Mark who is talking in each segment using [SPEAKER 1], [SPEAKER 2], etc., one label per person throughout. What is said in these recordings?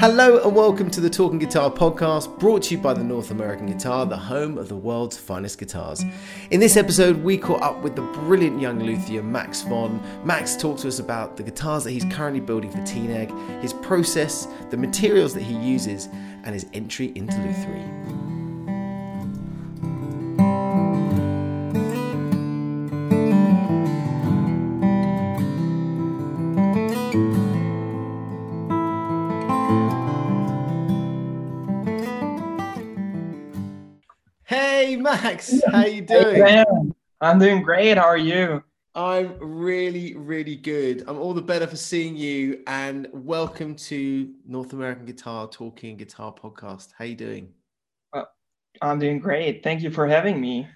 [SPEAKER 1] Hello and welcome to the Talking Guitar podcast, brought to you by the North American Guitar, the home of the world's finest guitars. In this episode, we caught up with the brilliant young luthier Max Von. Max talked to us about the guitars that he's currently building for TNAG, his process, the materials that he uses, and his entry into lutherie. Max, how you doing?
[SPEAKER 2] Hey, I'm doing great. How are you?
[SPEAKER 1] I'm really, really good. I'm all the better for seeing you, and welcome to North American Guitar Talking Guitar Podcast. How you doing?
[SPEAKER 2] Uh, I'm doing great. Thank you for having me.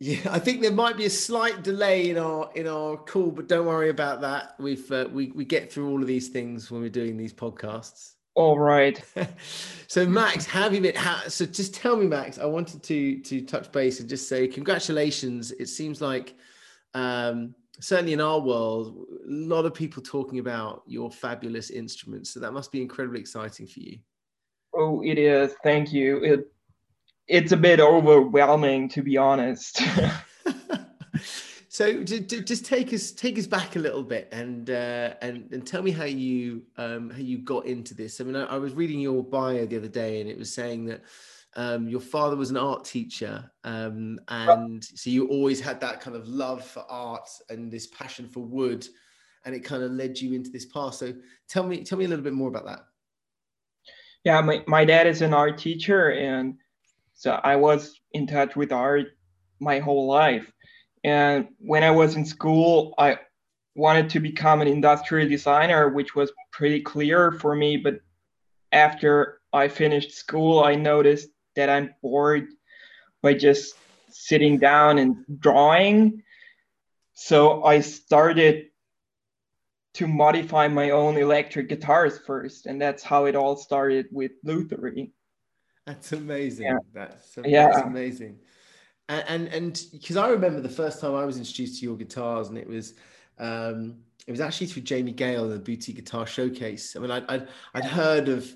[SPEAKER 1] Yeah, I think there might be a slight delay in our in our call, but don't worry about that. We've uh, we we get through all of these things when we're doing these podcasts.
[SPEAKER 2] All right.
[SPEAKER 1] so Max, have you been? How, so just tell me, Max. I wanted to to touch base and just say congratulations. It seems like um, certainly in our world, a lot of people talking about your fabulous instruments. So that must be incredibly exciting for you.
[SPEAKER 2] Oh, it is. Thank you. It it's a bit overwhelming, to be honest.
[SPEAKER 1] So just take us take us back a little bit and uh, and and tell me how you um, how you got into this. I mean, I, I, was reading your bio the other day, and it was saying that um, your father was an art teacher, um, and so you always had that kind of love for art and this passion for wood, and it kind of led you into this path. So tell me tell me a little bit more about that.
[SPEAKER 2] Yeah, my my dad is an art teacher, and so I was in touch with art my whole life and when I was in school, I wanted to become an industrial designer, which was pretty clear for me. But after I finished school, I noticed that I'm bored by just sitting down and drawing. So I started to modify my own electric guitars first. And that's how it all started with lutherie.
[SPEAKER 1] That's amazing. Yeah. That's, yeah. that's amazing and and because I remember the first time I was introduced to your guitars, and it was um, it was actually through Jamie Gale, the Boutique Guitar Showcase. I mean, I'd, I'd, I'd heard of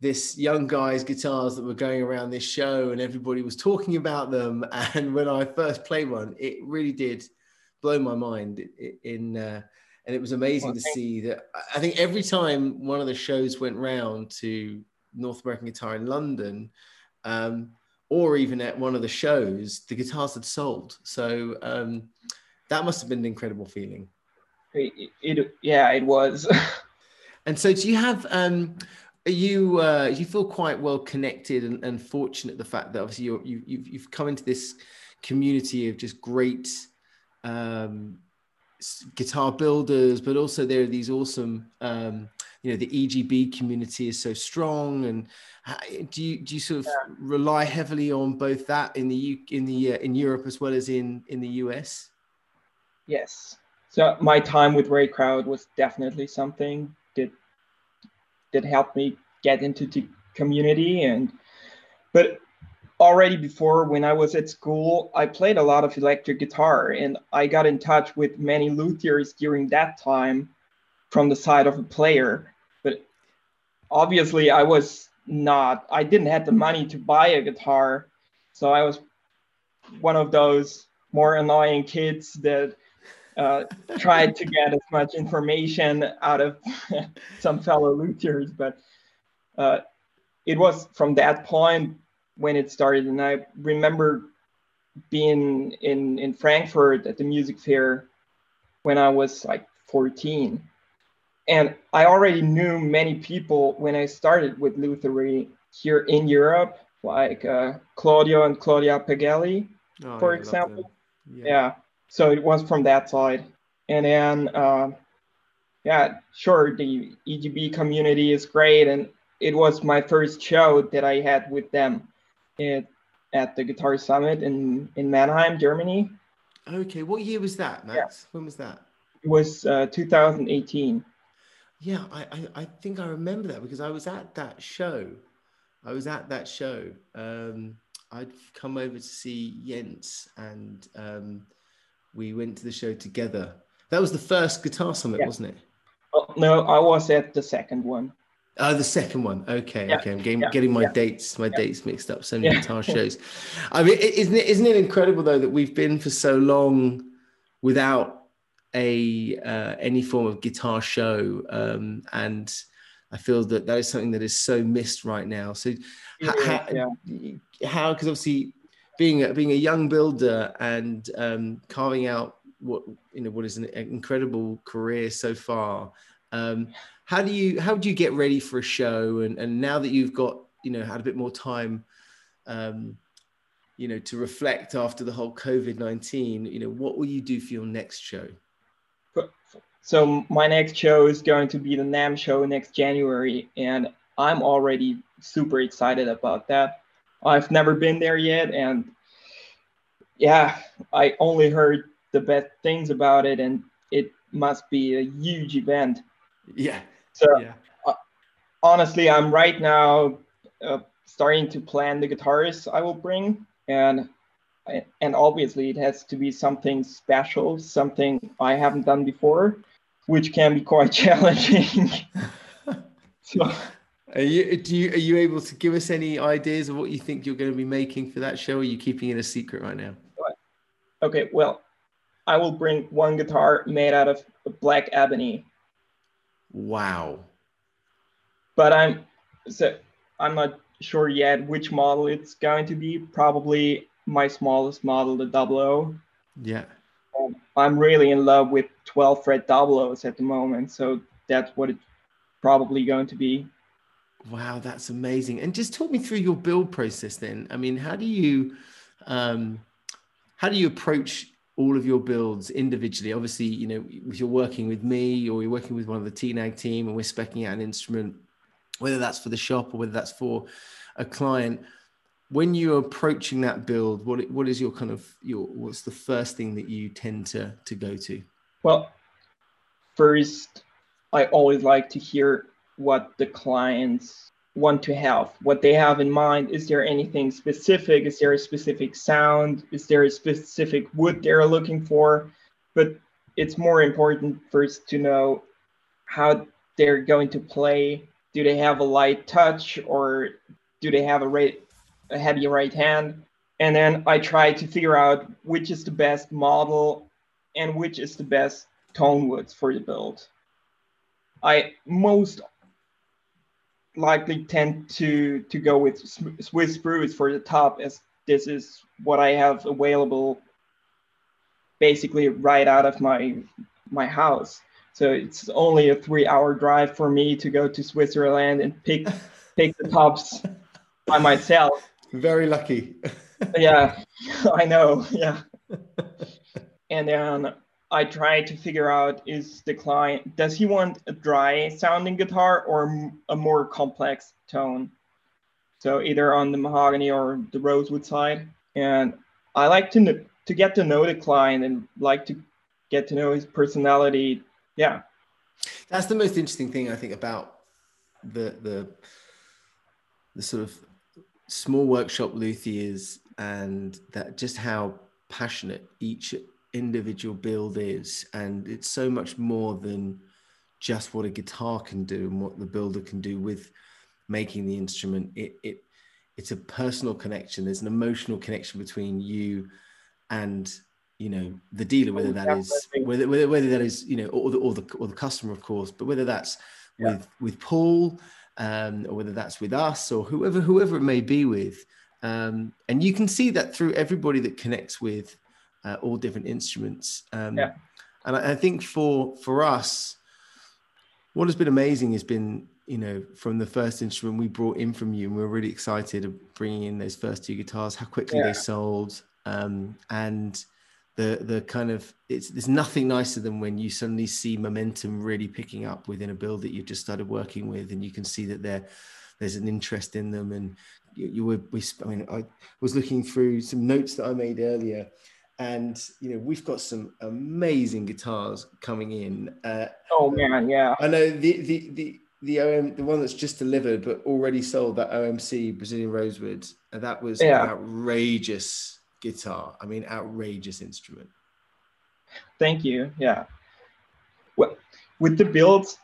[SPEAKER 1] this young guy's guitars that were going around this show, and everybody was talking about them. And when I first played one, it really did blow my mind. In uh, and it was amazing to see that. I think every time one of the shows went round to North American Guitar in London. Um, or even at one of the shows, the guitars had sold. So um, that must have been an incredible feeling.
[SPEAKER 2] It, it yeah, it was.
[SPEAKER 1] and so, do you have? Um, are you uh, you feel quite well connected and, and fortunate the fact that obviously you're, you, you've you've come into this community of just great um, guitar builders, but also there are these awesome um, you know the EGB community is so strong, and do you do you sort of yeah. rely heavily on both that in the U, in the uh, in Europe as well as in in the US?
[SPEAKER 2] Yes. So my time with Ray Kraut was definitely something that that helped me get into the community and but already before when I was at school, I played a lot of electric guitar and I got in touch with many luthiers during that time from the side of a player. But obviously, I was not, I didn't have the money to buy a guitar. So I was one of those more annoying kids that uh, tried to get as much information out of some fellow luthiers. But uh, it was from that point when it started. And I remember being in, in Frankfurt at the music fair when I was like 14 and I already knew many people when I started with lutherie here in Europe, like uh, Claudio and Claudia Pagelli, oh, for example. Yeah. yeah. So it was from that side. And then, uh, yeah, sure, the EGB community is great. And it was my first show that I had with them at, at the Guitar Summit in, in Mannheim, Germany.
[SPEAKER 1] Okay. What year was that, Max? Yeah. When was that?
[SPEAKER 2] It was uh, 2018.
[SPEAKER 1] Yeah, I, I, I, think I remember that because I was at that show. I was at that show. Um, I'd come over to see Jens and um, we went to the show together. That was the first Guitar Summit, yeah. wasn't it?
[SPEAKER 2] Oh, no, I was at the second one.
[SPEAKER 1] Oh, the second one. Okay, yeah. okay. I'm getting, yeah. getting my dates, my dates mixed up. So many guitar shows. I mean, isn't it isn't it incredible though that we've been for so long without a uh, any form of guitar show, um, and I feel that that is something that is so missed right now. So, how because obviously being a, being a young builder and um, carving out what you know what is an incredible career so far. Um, how do you how do you get ready for a show and and now that you've got you know had a bit more time um you know to reflect after the whole covid-19 you know what will you do for your next show
[SPEAKER 2] so my next show is going to be the NAMM show next January, and I'm already super excited about that. I've never been there yet, and yeah, I only heard the best things about it, and it must be a huge event.
[SPEAKER 1] Yeah,
[SPEAKER 2] so yeah. Uh, honestly, I'm right now uh, starting to plan the guitars I will bring, and and obviously it has to be something special, something I haven't done before, which can be quite challenging.
[SPEAKER 1] so, are you do you are you able to give us any ideas of what you think you're going to be making for that show? Or are you keeping it a secret right now?
[SPEAKER 2] Okay, well, I will bring one guitar made out of black ebony
[SPEAKER 1] Wow.
[SPEAKER 2] But I'm so I'm not sure yet which model it's going to be. Probably my smallest model, the double O.
[SPEAKER 1] Yeah.
[SPEAKER 2] Um, I'm really in love with 12 fret double at the moment, so that's what it's probably going to be.
[SPEAKER 1] Wow, that's amazing. And just talk me through your build process then. I mean, how do you um how do you approach all of your builds individually. Obviously, you know, if you're working with me or you're working with one of the TNAG team and we're specking out an instrument, whether that's for the shop or whether that's for a client, when you're approaching that build, what what is your kind of your what's the first thing that you tend to to go to?
[SPEAKER 2] Well, first, I always like to hear what the clients want to have, what they have in mind. Is there anything specific? Is there a specific sound? Is there a specific wood they're looking for? But it's more important first to know how they're going to play. Do they have a light touch or do they have a, right, a heavy right hand? And then I try to figure out which is the best model and which is the best tone woods for the build. I most likely tend to to go with Swiss spruce for the top as this is what I have available basically right out of my my house. So it's only a three hour drive for me to go to Switzerland and pick pick the tops by myself.
[SPEAKER 1] Very lucky.
[SPEAKER 2] yeah, I know. Yeah. And then I try to figure out is the client does he want a dry sounding guitar or a more complex tone? So either on the mahogany or the rosewood side. And I like to to get to know the client and like to get to know his personality. Yeah.
[SPEAKER 1] That's the most interesting thing I think about the the the sort of small workshop luthiers and that just how passionate each individual build is. And it's so much more than just what a guitar can do and what the builder can do with making the instrument. It, it it's a personal connection. There's an emotional connection between you and you know the dealer whether that is whether, whether, whether that is you know or the, or the or the customer of course but whether that's yeah. with with paul um, or whether that's with us or whoever whoever it may be with um, and you can see that through everybody that connects with uh, all different instruments. Um, yeah. And I, I, think for for us, what has been amazing has been you know from the first instrument we brought in from you, and we are really excited of bringing in those first two guitars, how quickly yeah. they sold, um, and the the kind of it's there's nothing nicer than when you suddenly see momentum really picking up within a build that you've just started working with, and you can see that there there's an interest in them and you, you were we i mean i was looking through some notes that i made earlier and you know we've got some amazing guitars coming in. Uh,
[SPEAKER 2] oh man, yeah.
[SPEAKER 1] I know the the the the OM the one that's just delivered but already sold that OMC Brazilian Rosewood. Uh, that was yeah. outrageous guitar. I mean, outrageous instrument.
[SPEAKER 2] Thank you. Yeah. Well, with the builds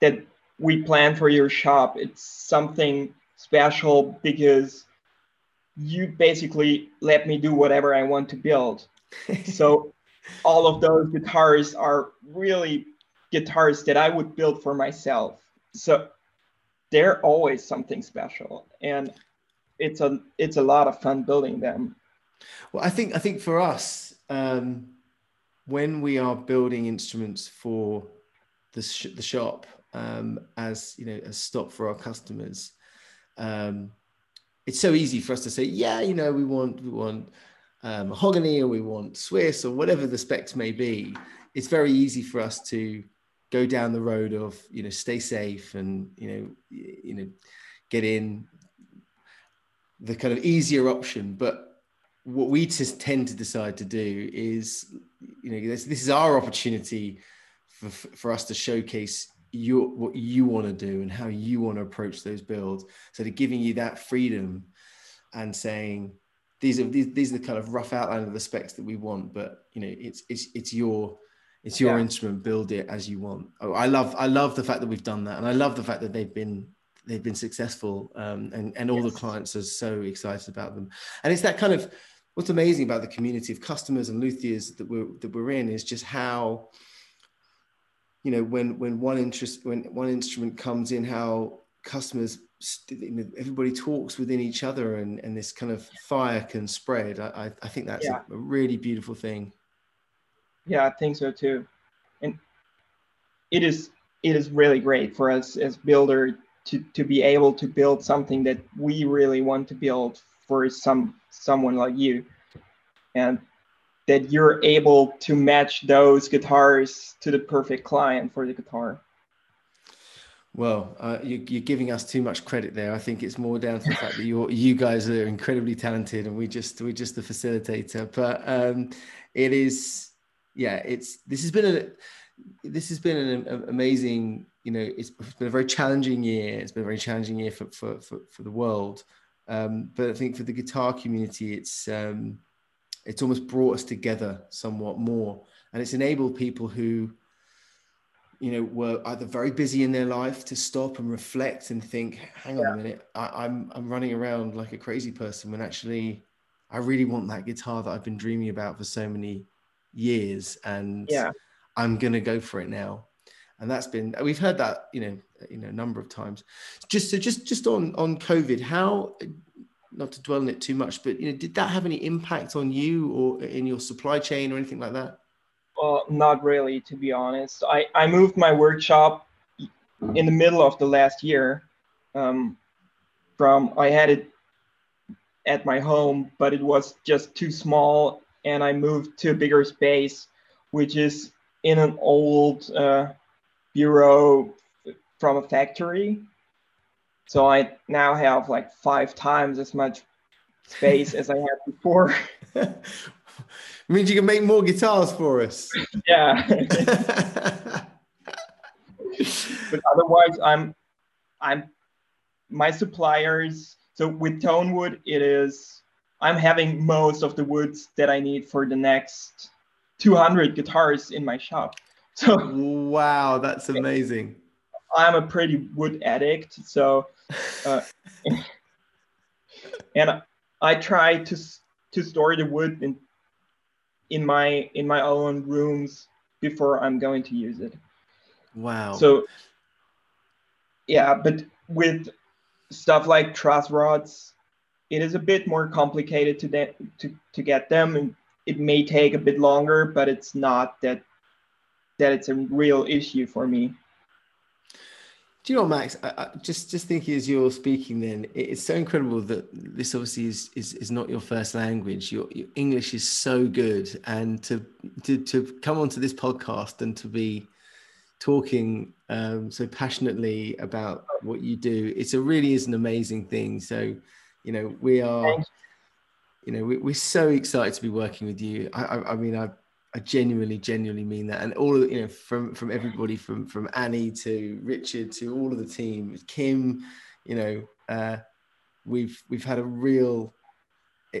[SPEAKER 2] that we plan for your shop, it's something special because you basically let me do whatever I want to build. so all of those guitars are really guitars that I would build for myself. So they're always something special and it's a it's a lot of fun building them.
[SPEAKER 1] Well, I think I think for us, um, when we are building instruments for the, sh- the shop um, as you know a stop for our customers, um, it's so easy for us to say, yeah, you know, we want we want um, mahogany or we want Swiss or whatever the specs may be. It's very easy for us to go down the road of you know stay safe and you know you know get in the kind of easier option, but what we just tend to decide to do is you know this, this is our opportunity for, for us to showcase your what you want to do and how you want to approach those builds so they're giving you that freedom and saying these are these, these are the kind of rough outline of the specs that we want but you know it's it's it's your it's your yeah. instrument build it as you want oh, i love i love the fact that we've done that and i love the fact that they've been they've been successful um, and and all yes. the clients are so excited about them and it's that kind of what's amazing about the community of customers and luthiers that we're that we're in is just how you know when when one interest when one instrument comes in how customers everybody talks within each other and and this kind of fire can spread. I i think that's yeah. a, a really beautiful thing.
[SPEAKER 2] Yeah i think so too. And it is it is really great for us as builder to to be able to build something that we really want to build for some someone like you and that you're able to match those guitars to the perfect client for the guitar
[SPEAKER 1] well, uh, you, are giving us too much credit there. I think it's more down to the fact that you you guys are incredibly talented, and we just we're just the facilitator. But um, it is, yeah, it's this has been a this has been an amazing. You know, it's been a very challenging year. It's been a very challenging year for for for, for the world. Um, but I think for the guitar community, it's um, it's almost brought us together somewhat more, and it's enabled people who, you know, were either very busy in their life to stop and reflect and think, "Hang on yeah. a minute, I, I'm I'm running around like a crazy person when actually I really want that guitar that I've been dreaming about for so many years, and yeah. I'm gonna go for it now." And that's been we've heard that you know you know a number of times. Just so just just on on covid how not to dwell on it too much but you know did that have any impact on you or in your supply chain or anything like that?
[SPEAKER 2] Well not really to be honest. I i moved my workshop in the middle of the last year um, from i had it at my home but it was just too small and i moved to a bigger space which is in an old uh, bureau from a factory. So I now have like five times as much space as I had before.
[SPEAKER 1] means you can make more guitars for us.
[SPEAKER 2] yeah. but otherwise, I'm, I'm, my suppliers. So with Tonewood, it is I'm having most of the woods that I need for the next 200 guitars in my shop.
[SPEAKER 1] So wow, that's amazing.
[SPEAKER 2] I'm a pretty wood addict, so uh, and I try to to store the wood in in my in my own rooms before I'm going to use it.
[SPEAKER 1] Wow.
[SPEAKER 2] So yeah, but with stuff like truss rods, it is a bit more complicated to de- to to get them, and it may take a bit longer, but it's not that that it's a real issue for me.
[SPEAKER 1] Do you know, Max? I, I, just just thinking as you're speaking, then it's so incredible that this obviously is is, is not your first language. Your, your English is so good, and to to to come onto this podcast and to be talking um, so passionately about what you do, it's a really is an amazing thing. So, you know, we are, you know, we, are so excited to be working with you. I, I, I mean, I I genuinely, genuinely mean that. And all of you know, from from everybody, from from Annie to Richard to all of the team, Kim, you know, uh, we've we've had a real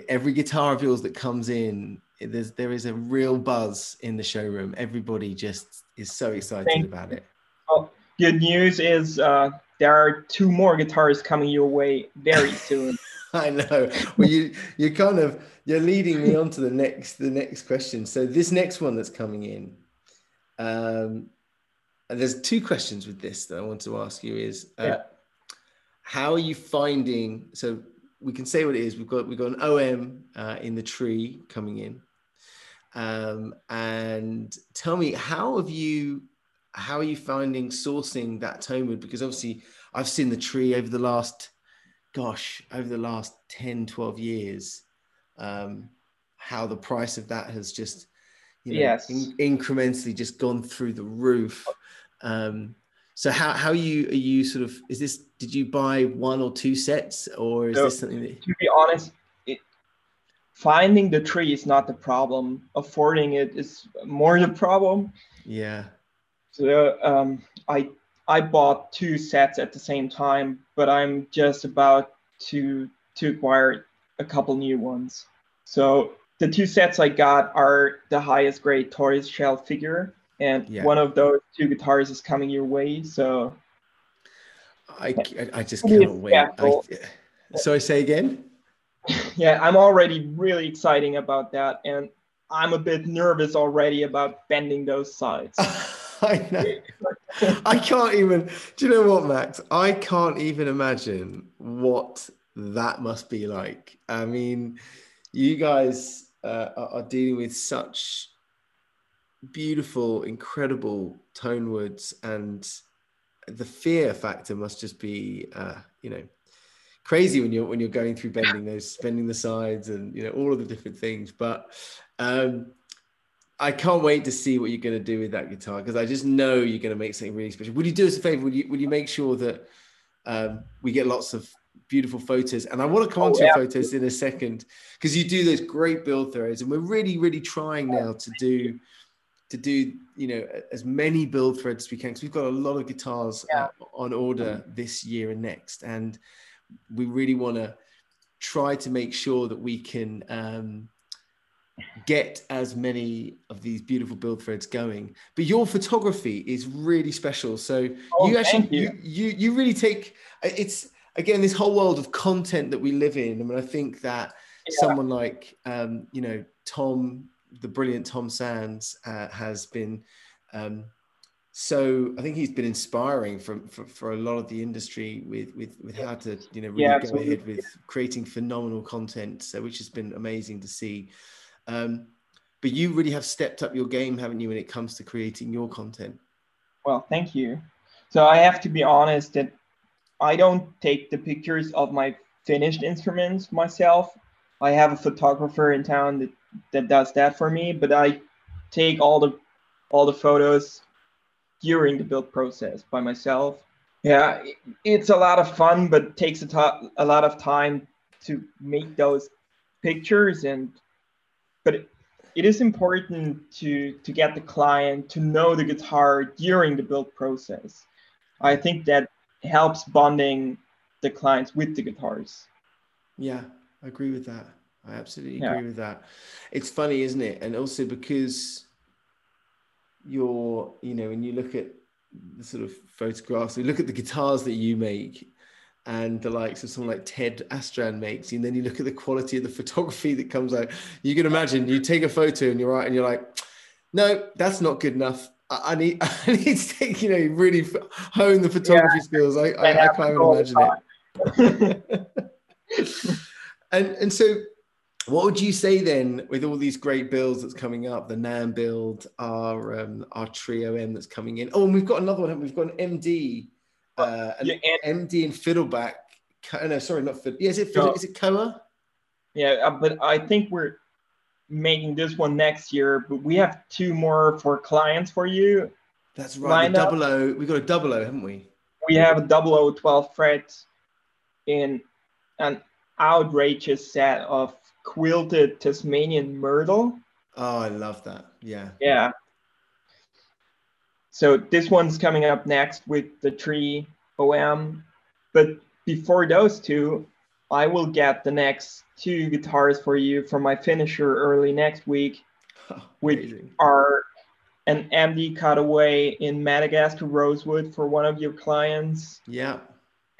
[SPEAKER 1] every guitar of yours that comes in, there's there is a real buzz in the showroom. Everybody just is so excited Thank about it.
[SPEAKER 2] Well, good news is uh, there are two more guitars coming your way very soon.
[SPEAKER 1] I know. Well, you you kind of you're leading me on to the next the next question. So this next one that's coming in, um, there's two questions with this that I want to ask you is uh, yeah. how are you finding? So we can say what it is. We've got we've got an OM uh, in the tree coming in, um, and tell me how have you how are you finding sourcing that tone wood? Because obviously I've seen the tree over the last gosh, over the last 10, 12 years, um, how the price of that has just, you know, yes. in, incrementally just gone through the roof. Um, so how, how are you, are you sort of, is this, did you buy one or two sets or is so, this something that...
[SPEAKER 2] To be honest, it, finding the tree is not the problem. Affording it is more the problem.
[SPEAKER 1] Yeah.
[SPEAKER 2] So um, I I bought two sets at the same time, but I'm just about to to acquire a couple new ones. So the two sets I got are the highest grade tortoise shell figure, and yeah. one of those two guitars is coming your way. So
[SPEAKER 1] I I just cannot wait. I, so I say again.
[SPEAKER 2] Yeah, I'm already really exciting about that, and I'm a bit nervous already about bending those sides.
[SPEAKER 1] I know. I can't even. Do you know what, Max? I can't even imagine what that must be like. I mean, you guys uh, are dealing with such beautiful, incredible tone woods, and the fear factor must just be, uh, you know, crazy when you're when you're going through bending those, bending the sides, and you know all of the different things. But um, I can't wait to see what you're going to do with that guitar because I just know you're going to make something really special. Would you do us a favor? Would you would you make sure that um, we get lots of beautiful photos? And I want to come oh, on to yeah. your photos in a second because you do those great build throws, and we're really really trying now to do to do you know as many build threads as we can because we've got a lot of guitars yeah. on order this year and next, and we really want to try to make sure that we can. Um, get as many of these beautiful build threads going. But your photography is really special. So oh, you actually you. you. you you really take it's again this whole world of content that we live in. I mean, I think that yeah. someone like um, you know Tom, the brilliant Tom Sands, uh, has been. Um, so I think he's been inspiring for, for, for, a lot of the industry with, with, with how to, you know, really yeah, go ahead with creating phenomenal content. So, which has been amazing to see. Um, but you really have stepped up your game, haven't you, when it comes to creating your content?
[SPEAKER 2] Well, thank you. So I have to be honest that I don't take the pictures of my finished instruments myself. I have a photographer in town that, that does that for me, but I take all the all the photos during the build process by myself. Yeah, it's a lot of fun, but takes a, lot of time to make those pictures and but it is important to to get the client to know the guitar during the build process. I think that helps bonding the clients with the guitars.
[SPEAKER 1] Yeah, I agree with that. I absolutely agree yeah. with that. It's funny, isn't it? And also because you're, you know, when you look at the sort of photographs, we look at the guitars that you make and the likes of someone like Ted Astran makes, and then you look at the quality of the photography that comes out. You can imagine you take a photo and you're right, and you're like, no, that's not good enough. I, need, I need to take, you know, really hone the photography yeah. skills. I, I, I can't even imagine it. and and so, what would you say then with all these great builds that's coming up? The NAMM build, our um, our Trio M that's coming in. Oh, and we've got another one. We've got an MD uh, yeah, and, MD and Fiddleback. No, sorry, not Fiddle. Yeah, is it Fiddle, no. is it Koa?
[SPEAKER 2] Yeah, uh, but I think we're making this one next year. But we have two more for clients for you.
[SPEAKER 1] That's right. Double O. We got a double O, haven't we?
[SPEAKER 2] We have a double O 12 frets in an outrageous set of quilted Tasmanian myrtle.
[SPEAKER 1] Oh, I love that. Yeah.
[SPEAKER 2] Yeah. So this one's coming up next with the tree OM. But before those two, I will get the next two guitars for you from my finisher early next week, oh, which are an MD cutaway in Madagascar rosewood for one of your clients.
[SPEAKER 1] Yeah.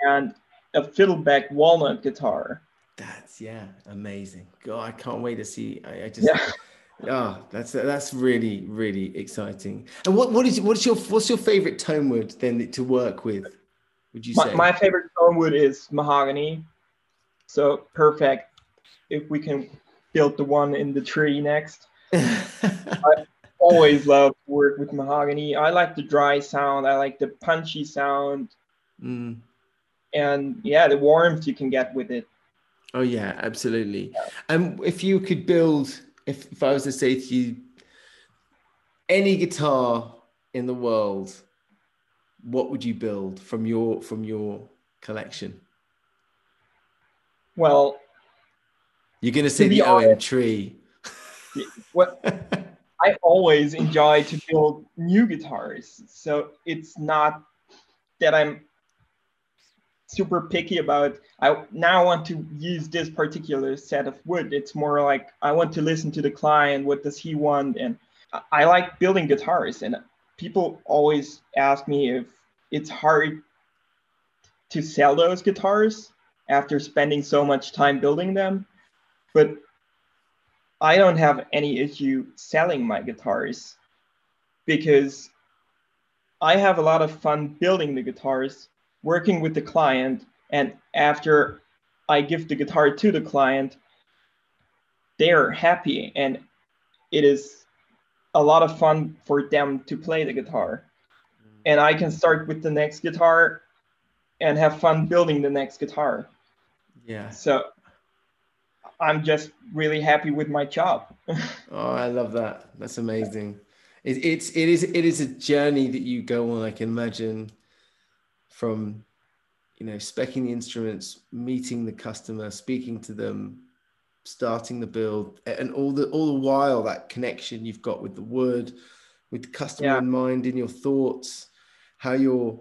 [SPEAKER 2] And a fiddleback walnut guitar.
[SPEAKER 1] That's yeah, amazing. God, I can't wait to see. I, I just yeah. Oh, that's that's really really exciting. And what what is what's your what's your favorite tone wood then to work with? Would you
[SPEAKER 2] my,
[SPEAKER 1] say
[SPEAKER 2] my favorite tone wood is mahogany? So perfect. If we can build the one in the tree next. I always love to work with mahogany. I like the dry sound. I like the punchy sound.
[SPEAKER 1] Mm.
[SPEAKER 2] And yeah, the warmth you can get with it.
[SPEAKER 1] Oh yeah, absolutely. And um, if you could build if, if I was to say to you, any guitar in the world, what would you build from your from your collection?
[SPEAKER 2] Well,
[SPEAKER 1] you're going to say the OM tree.
[SPEAKER 2] What I always enjoy to build new guitars, so it's not that I'm super picky about I now want to use this particular set of wood. It's more like I want to listen to the client, what does he want? And I like building guitars and people always ask me if it's hard to sell those guitars after spending so much time building them. But I don't have any issue selling my guitars because I have a lot of fun building the guitars working with the client and after i give the guitar to the client they're happy and it is a lot of fun for them to play the guitar. Mm-hmm. And i can start with the next guitar and have fun building the next guitar.
[SPEAKER 1] Yeah.
[SPEAKER 2] So i'm just really happy with my job.
[SPEAKER 1] Oh i love that. That's amazing. It, it's it is it is a journey that you go on i can imagine from you know specking the instruments meeting the customer speaking to them starting the build and all the all the while that connection you've got with the wood with the customer yeah. in mind in your thoughts how you're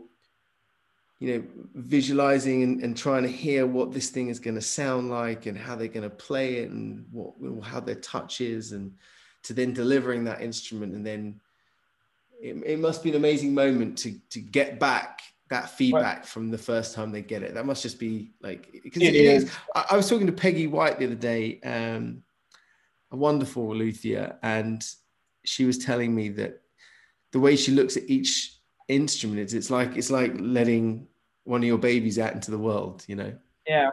[SPEAKER 1] you know visualizing and, and trying to hear what this thing is going to sound like and how they're going to play it and what how their touch is and to then delivering that instrument and then it, it must be an amazing moment to to get back that feedback from the first time they get it. That must just be like because it, it is. is. I, I, was talking to Peggy White the other day, um, a wonderful luthier, and she was telling me that the way she looks at each instrument is it's like it's like letting one of your babies out into the world, you know.
[SPEAKER 2] Yeah.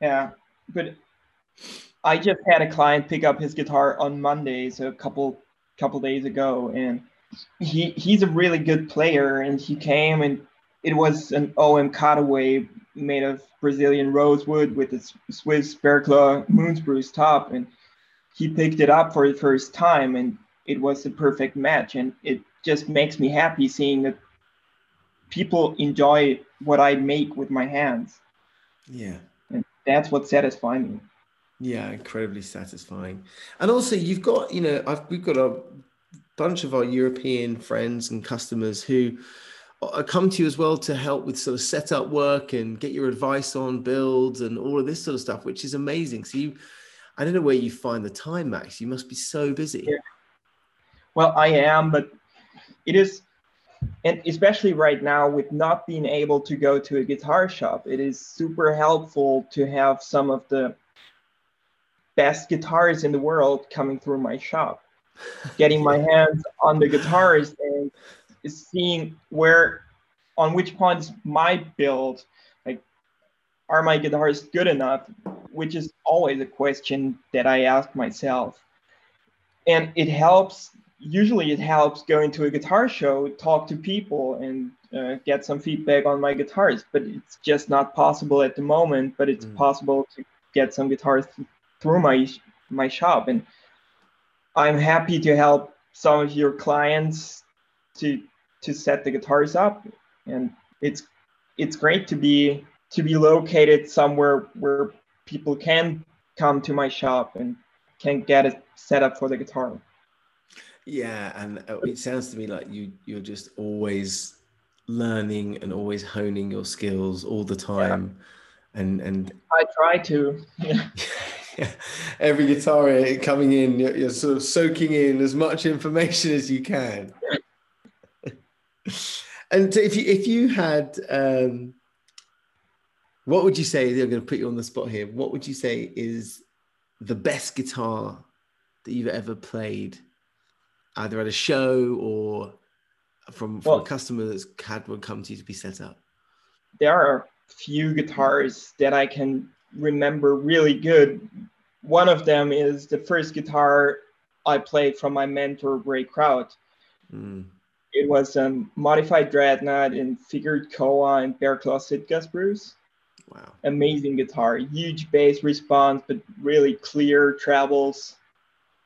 [SPEAKER 2] Yeah, but I just had a client pick up his guitar on Monday, so a couple couple days ago, and he he's a really good player, and he came and it was an OM cutaway made of Brazilian rosewood with a Swiss Berkla moonspruce top, and he picked it up for the first time, and it was a perfect match, and it just makes me happy seeing that people enjoy what I make with my hands.
[SPEAKER 1] Yeah,
[SPEAKER 2] and that's what satisfies me.
[SPEAKER 1] Yeah, incredibly satisfying. And also, you've got, you know, I've, we've got a bunch of our European friends and customers who uh, come to you as well to help with sort of setup work and get your advice on builds and all of this sort of stuff, which is amazing. So you, I don't know where you find the time, Max. You must be so busy. Yeah.
[SPEAKER 2] Well, I am, but it is, and especially right now with not being able to go to a guitar shop, it is super helpful to have some of the best guitars in the world coming through my shop getting my hands on the guitars and seeing where on which points my build like are my guitars good enough which is always a question that i ask myself and it helps usually it helps going to a guitar show talk to people and uh, get some feedback on my guitars but it's just not possible at the moment but it's mm. possible to get some guitars through my my shop and I'm happy to help some of your clients to to set the guitars up, and it's it's great to be to be located somewhere where people can come to my shop and can get it set up for the guitar.
[SPEAKER 1] Yeah, and it sounds to me like you you're just always learning and always honing your skills all the time, yeah. and and
[SPEAKER 2] I try to.
[SPEAKER 1] Yeah. every guitar coming in, you're, you're, sort of soaking in as much information as you can. and if you if you had, um, what would you say? I'm going to put you on the spot here. What would you say is the best guitar that you've ever played, either at a show or from, from well, a customer that's had one come to you to be set up?
[SPEAKER 2] There are few guitars that I can remember really good. One of them is the first guitar I played from my mentor, Ray Kraut. Mm. It was a modified Dreadnought in figured koa and bear claw Sitka spruce. Wow. Amazing guitar, huge bass response, but really clear travels.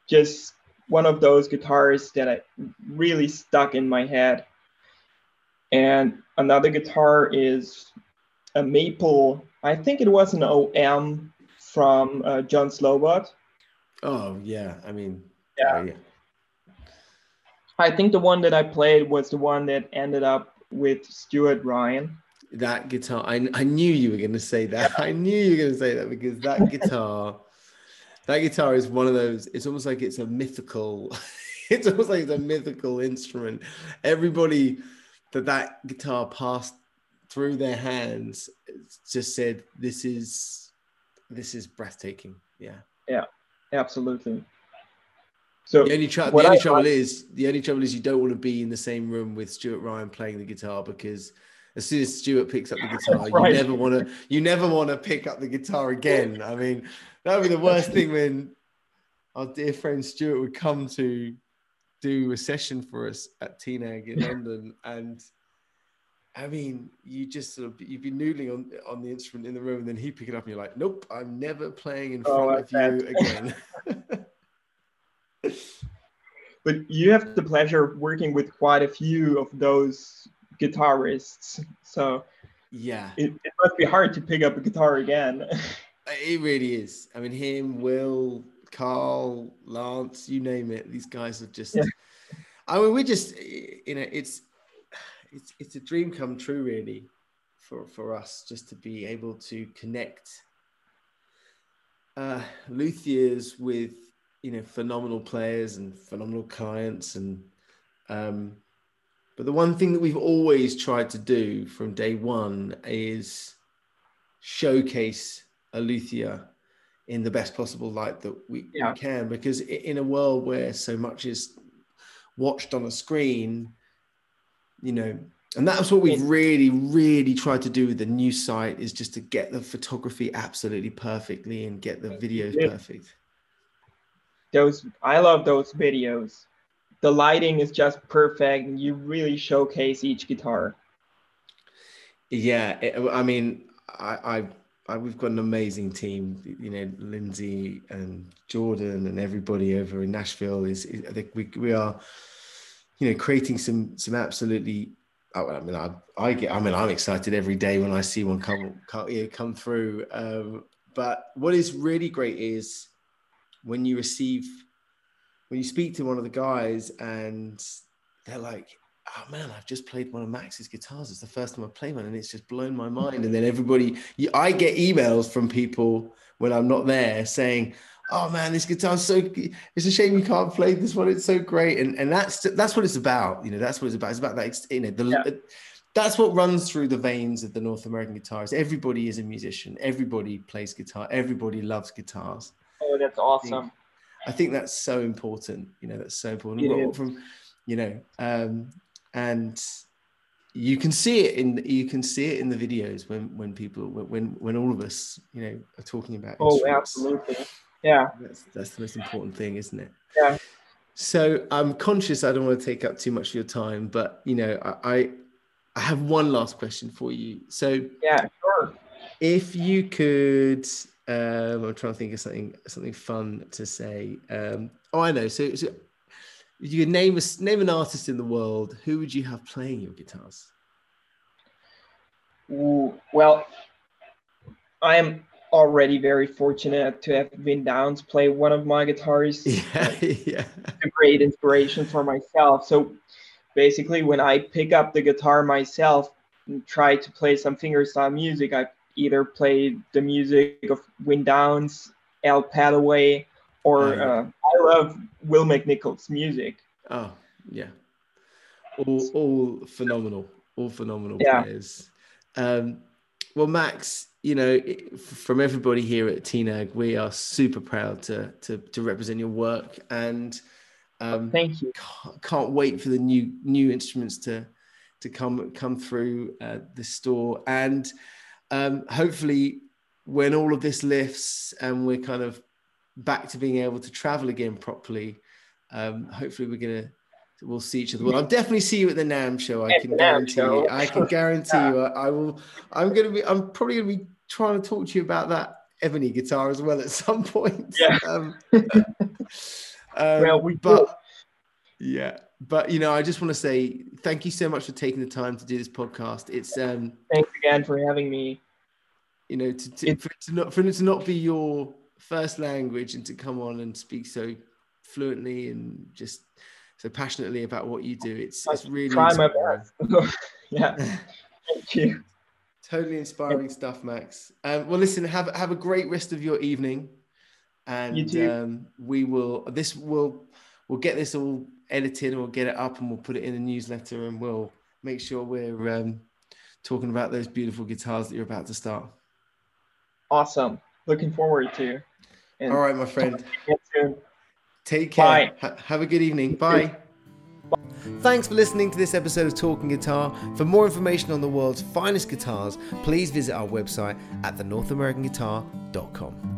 [SPEAKER 2] Just one of those guitars that I really stuck in my head. And another guitar is a maple. I think it was an OM from uh, John Slobod.
[SPEAKER 1] Oh yeah, I mean,
[SPEAKER 2] yeah. Oh, yeah. I think the one that I played was the one that ended up with Stuart Ryan.
[SPEAKER 1] That guitar, I, I knew you were going to say that. I knew you were going to say that because that guitar, that guitar is one of those. It's almost like it's a mythical. it's almost like it's a mythical instrument. Everybody that that guitar passed through their hands just said this is this is breathtaking yeah
[SPEAKER 2] yeah absolutely so
[SPEAKER 1] the only, tr- the only trouble is the only trouble is you don't want to be in the same room with Stuart Ryan playing the guitar because as soon as Stuart picks up the guitar, right. you never want to you never want to pick up the guitar again. I mean, that would be the worst thing when our dear friend Stuart would come to do a session for us at TNAG in London and I mean, you just sort of you'd be noodling on on the instrument in the room, and then he pick it up, and you're like, "Nope, I'm never playing in oh, front oh, of you again."
[SPEAKER 2] but you have the pleasure of working with quite a few of those guitarists, so
[SPEAKER 1] yeah,
[SPEAKER 2] it, it must be hard to pick up a guitar again.
[SPEAKER 1] Uh, it really is. I mean, him, Will, Carl, Lance, you name it. These guys have just. Yeah. I mean, we just, eh, you know, it's it's it's a dream come true really for for us just to be able to connect uh, luthiers with you know phenomenal players and phenomenal clients and um, but the one thing that we've always tried to do from day one is showcase a luthier in the best possible light that we, yeah. we can because in a world where so much is watched on a screen you know and that's what we've really really tried to do with the new site is just to get the photography absolutely perfectly and get the videos yeah. perfect
[SPEAKER 2] those i love those videos the lighting is just perfect and you really showcase each guitar
[SPEAKER 1] yeah it, i mean I, I I, we've got an amazing team. You know, Lindsay and Jordan and everybody over in Nashville is, is I think we, we are, you know, creating some some absolutely I mean, I, I get. I mean, I'm excited every day when I see one come come, you know, come through. Um, but what is really great is when you receive, when you speak to one of the guys and they're like, "Oh man, I've just played one of Max's guitars. It's the first time I play one, and it's just blown my mind." And then everybody, I get emails from people when I'm not there saying, oh man, this guitar's so. It's a shame you can't play this one. It's so great, and and that's that's what it's about. You know, that's what it's about. It's about that. You know, the. Yeah. That's what runs through the veins of the North American guitarist. Everybody is a musician. Everybody plays guitar. Everybody loves guitars.
[SPEAKER 2] Oh, that's awesome.
[SPEAKER 1] I think, I think that's so important. You know, that's so important. From, you know, um, and you can see it in you can see it in the videos when when people when when all of us you know are talking about.
[SPEAKER 2] Oh, absolutely. Yeah.
[SPEAKER 1] That's, that's the most important thing, isn't it?
[SPEAKER 2] Yeah.
[SPEAKER 1] So I'm conscious I don't want to take up too much of your time, but you know, I I have one last question for you. So
[SPEAKER 2] yeah, sure.
[SPEAKER 1] If you could, um, I'm trying to think of something something fun to say. Um, oh, I know. So, so you could name a name an artist in the world. Who would you have playing your guitars?
[SPEAKER 2] Ooh, well, I am already very fortunate to have Vin Downes play one of my guitars.
[SPEAKER 1] Yeah, yeah.
[SPEAKER 2] A great inspiration for myself. So basically, when I pick up the guitar myself and try to play some fingerstyle music, I either play the music of Vin Downes Al Petteway, or uh, I love Will McNicol's music.
[SPEAKER 1] Oh yeah, all all phenomenal, all phenomenal yeah. players. Um, well, Max, you know, from everybody here at TNAG, we are super proud to to, to represent your work, and um,
[SPEAKER 2] thank you.
[SPEAKER 1] Can't, can't, wait for the new new instruments to to come come through uh, the store, and um, hopefully, when all of this lifts and we're kind of back to being able to travel again properly, um, hopefully we're gonna we'll see each other. Well, I'll definitely see you at the NAMM show. I can guarantee you. I can guarantee you. I, I, will. I'm gonna be. I'm probably gonna be trying to talk to you about that ebony guitar as well at some point.
[SPEAKER 2] Yeah. Um, um, well, we
[SPEAKER 1] but yeah, but you know, I just want to say thank you so much for taking the time to do this podcast. It's um.
[SPEAKER 2] Thanks again for having me.
[SPEAKER 1] You know, to, to, for, it to not for it to not be your first language and to come on and speak so fluently and just so passionately about what you do. It's, it's really
[SPEAKER 2] try my best. yeah, thank you.
[SPEAKER 1] Totally inspiring stuff, Max. Um, well, listen, have have a great rest of your evening, and um, we will. This will we'll get this all edited, and we'll get it up, and we'll put it in a newsletter, and we'll make sure we're um, talking about those beautiful guitars that you're about to start.
[SPEAKER 2] Awesome. Looking forward to.
[SPEAKER 1] All right, my friend. Take care. Ha- have a good evening. Bye. Thanks for listening to this episode of Talking Guitar. For more information on the world's finest guitars, please visit our website at thenorthamericanguitar.com.